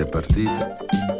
até partida.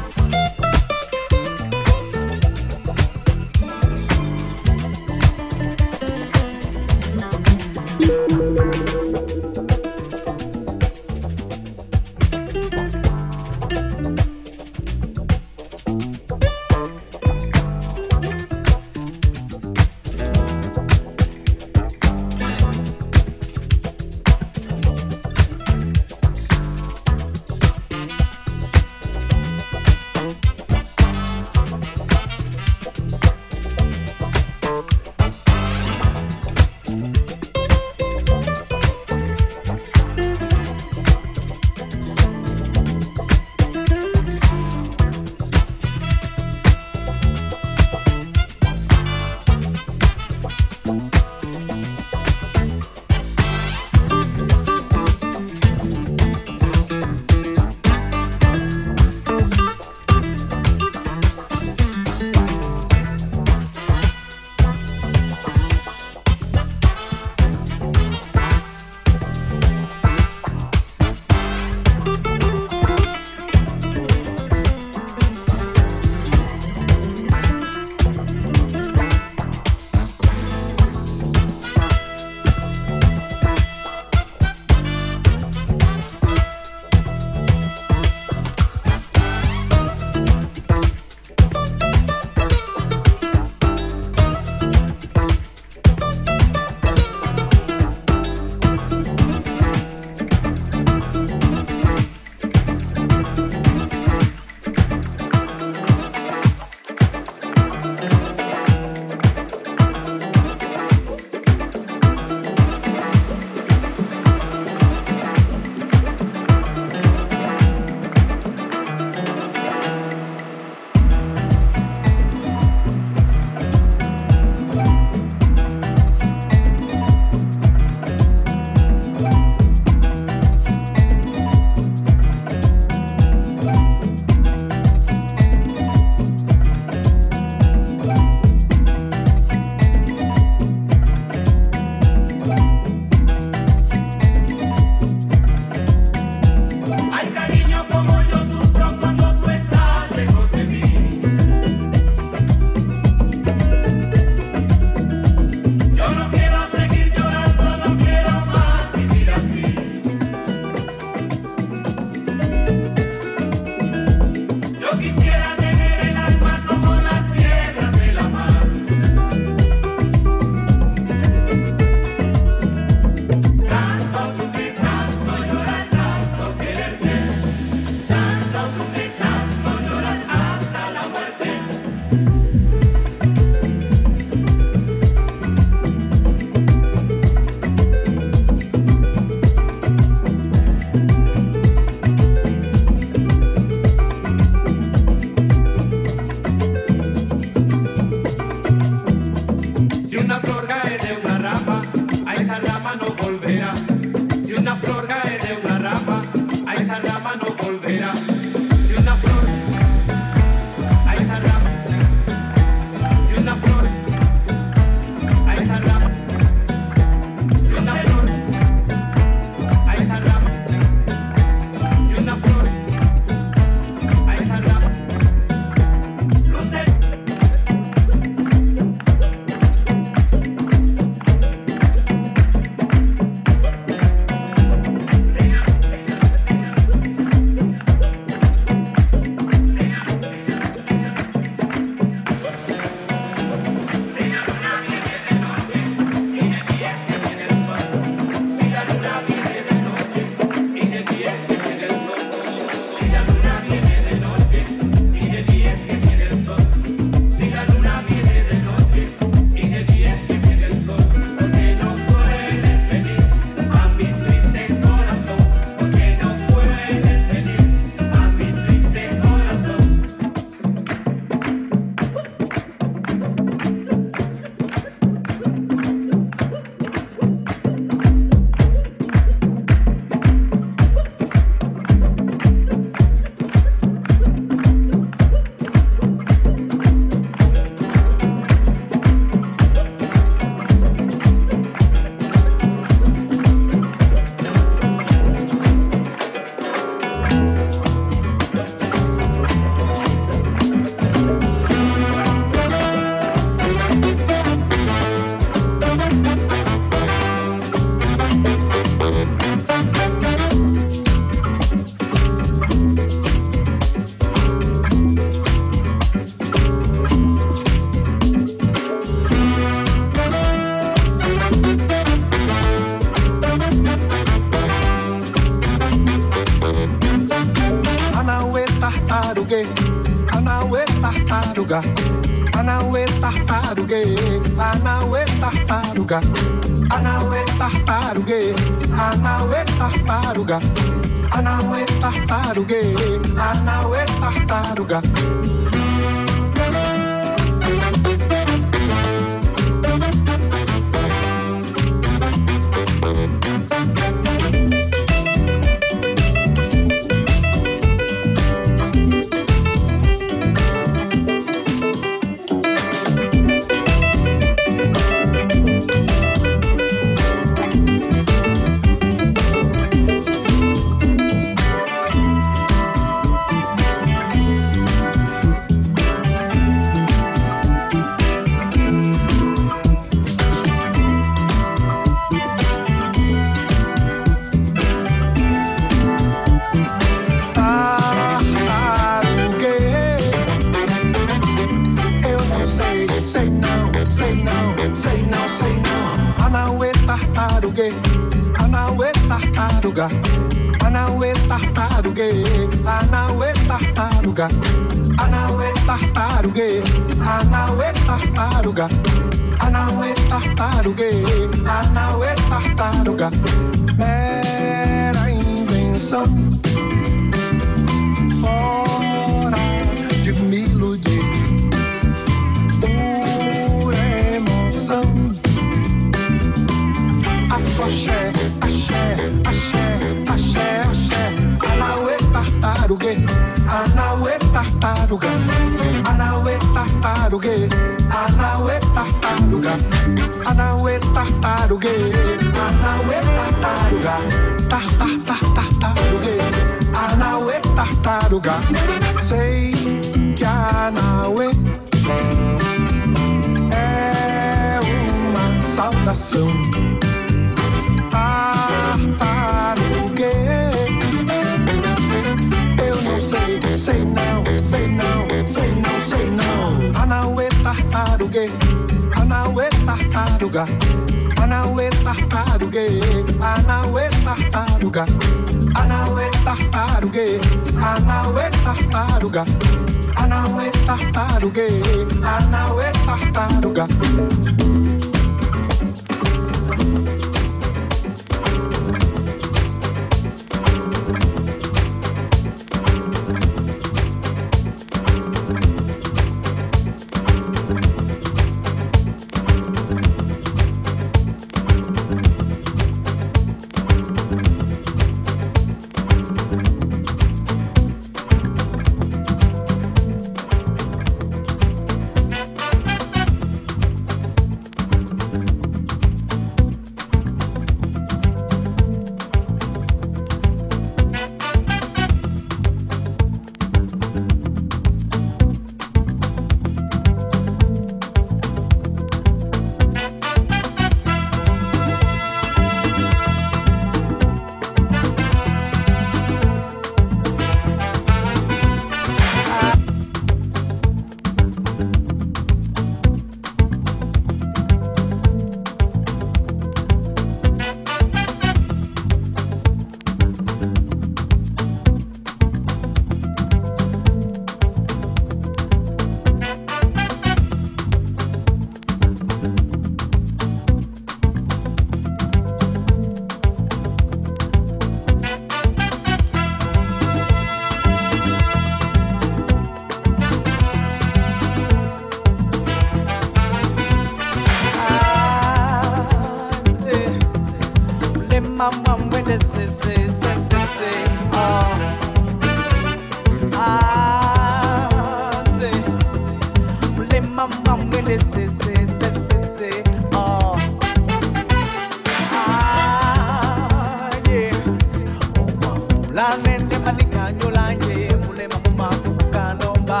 lanende manikanyo lanje mulema kumako kukanomba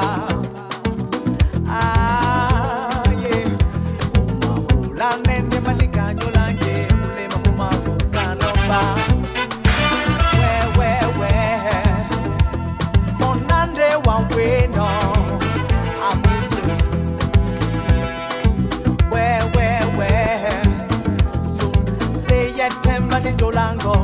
ah, yeah. lanende manikanyo lanje mulema kumako kukanomba wewewe onande waweno amutu. Wewewe so leyetemba nindolango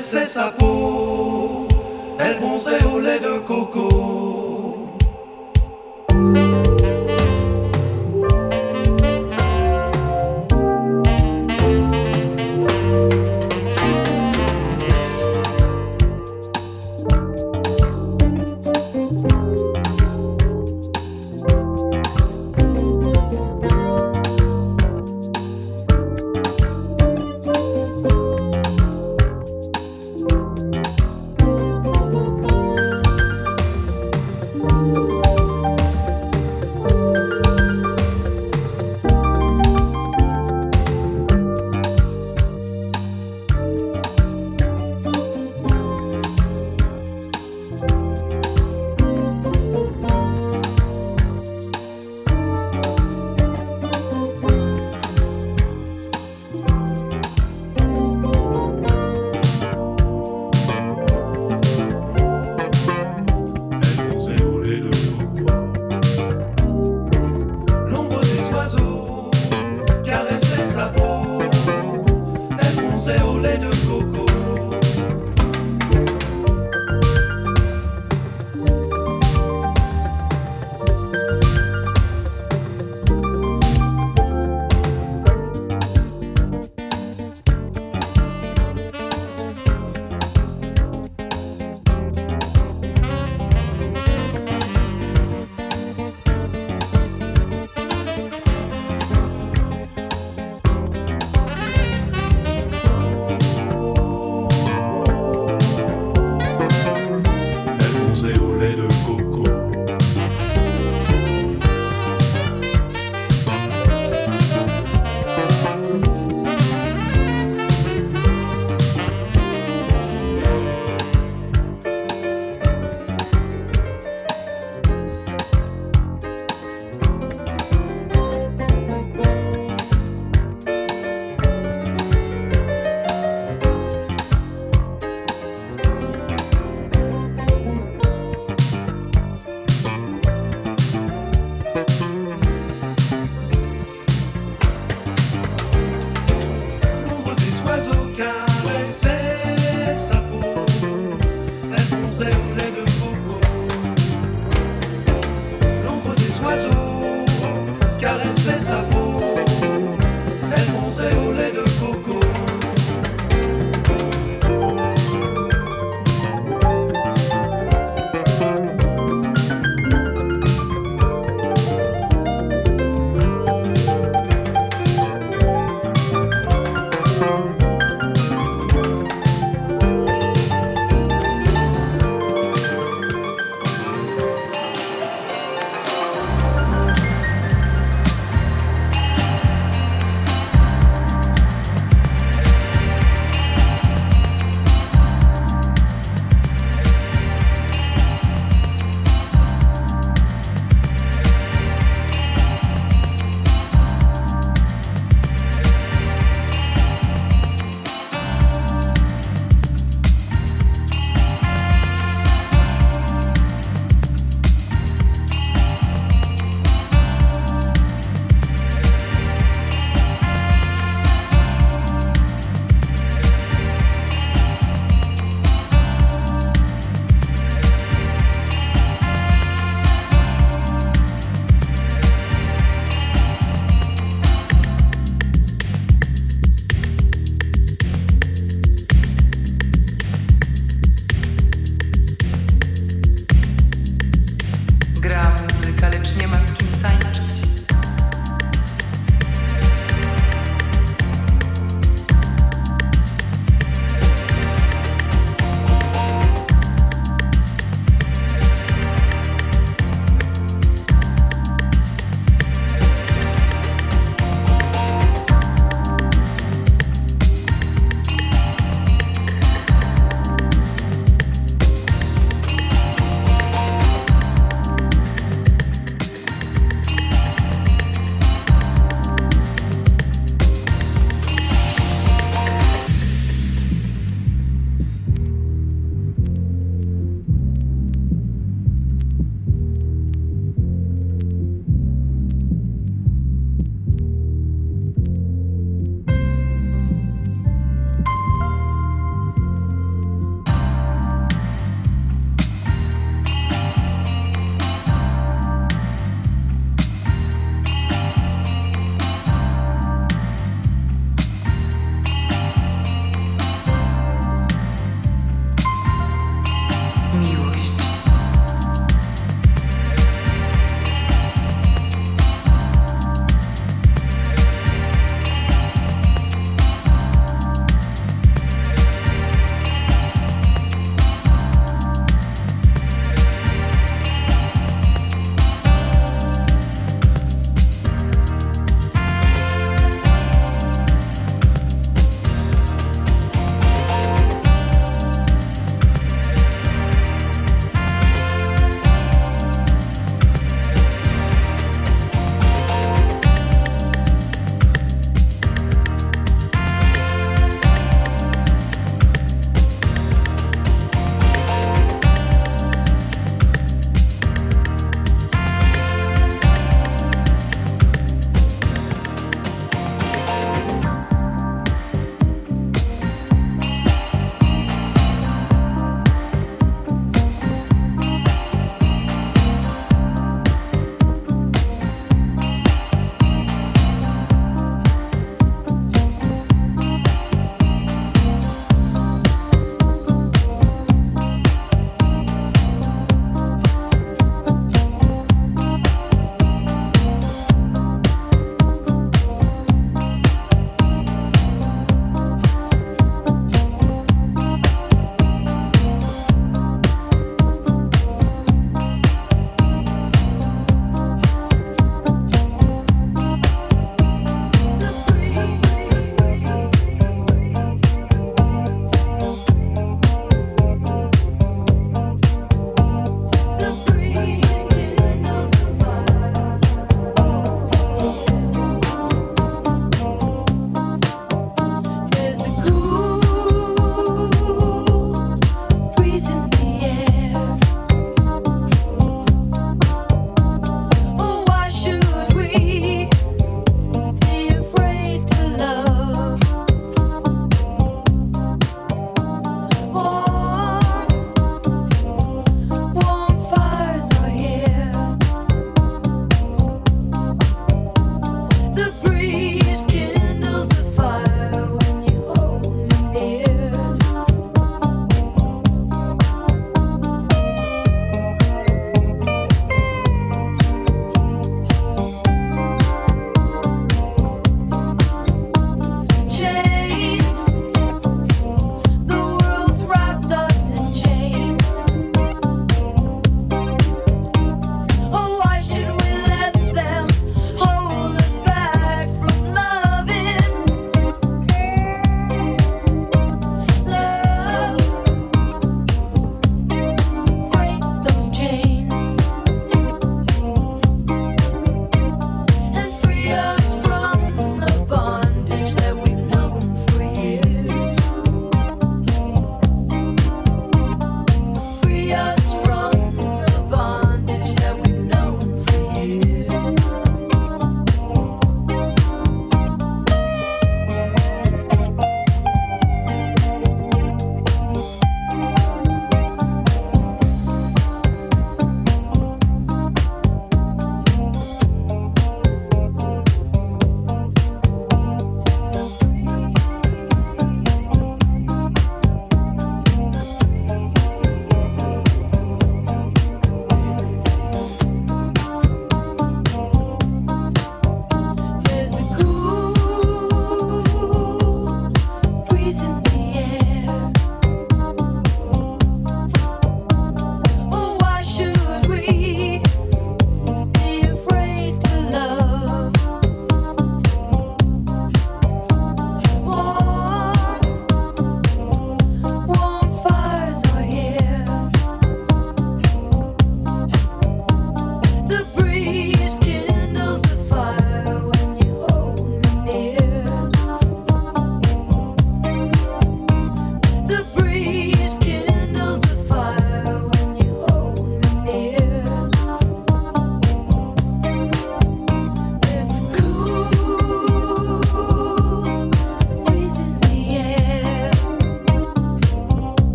caressait sa peau, elle bronzait au lait de coco.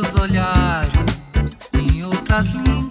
outros olhares, em outras línguas.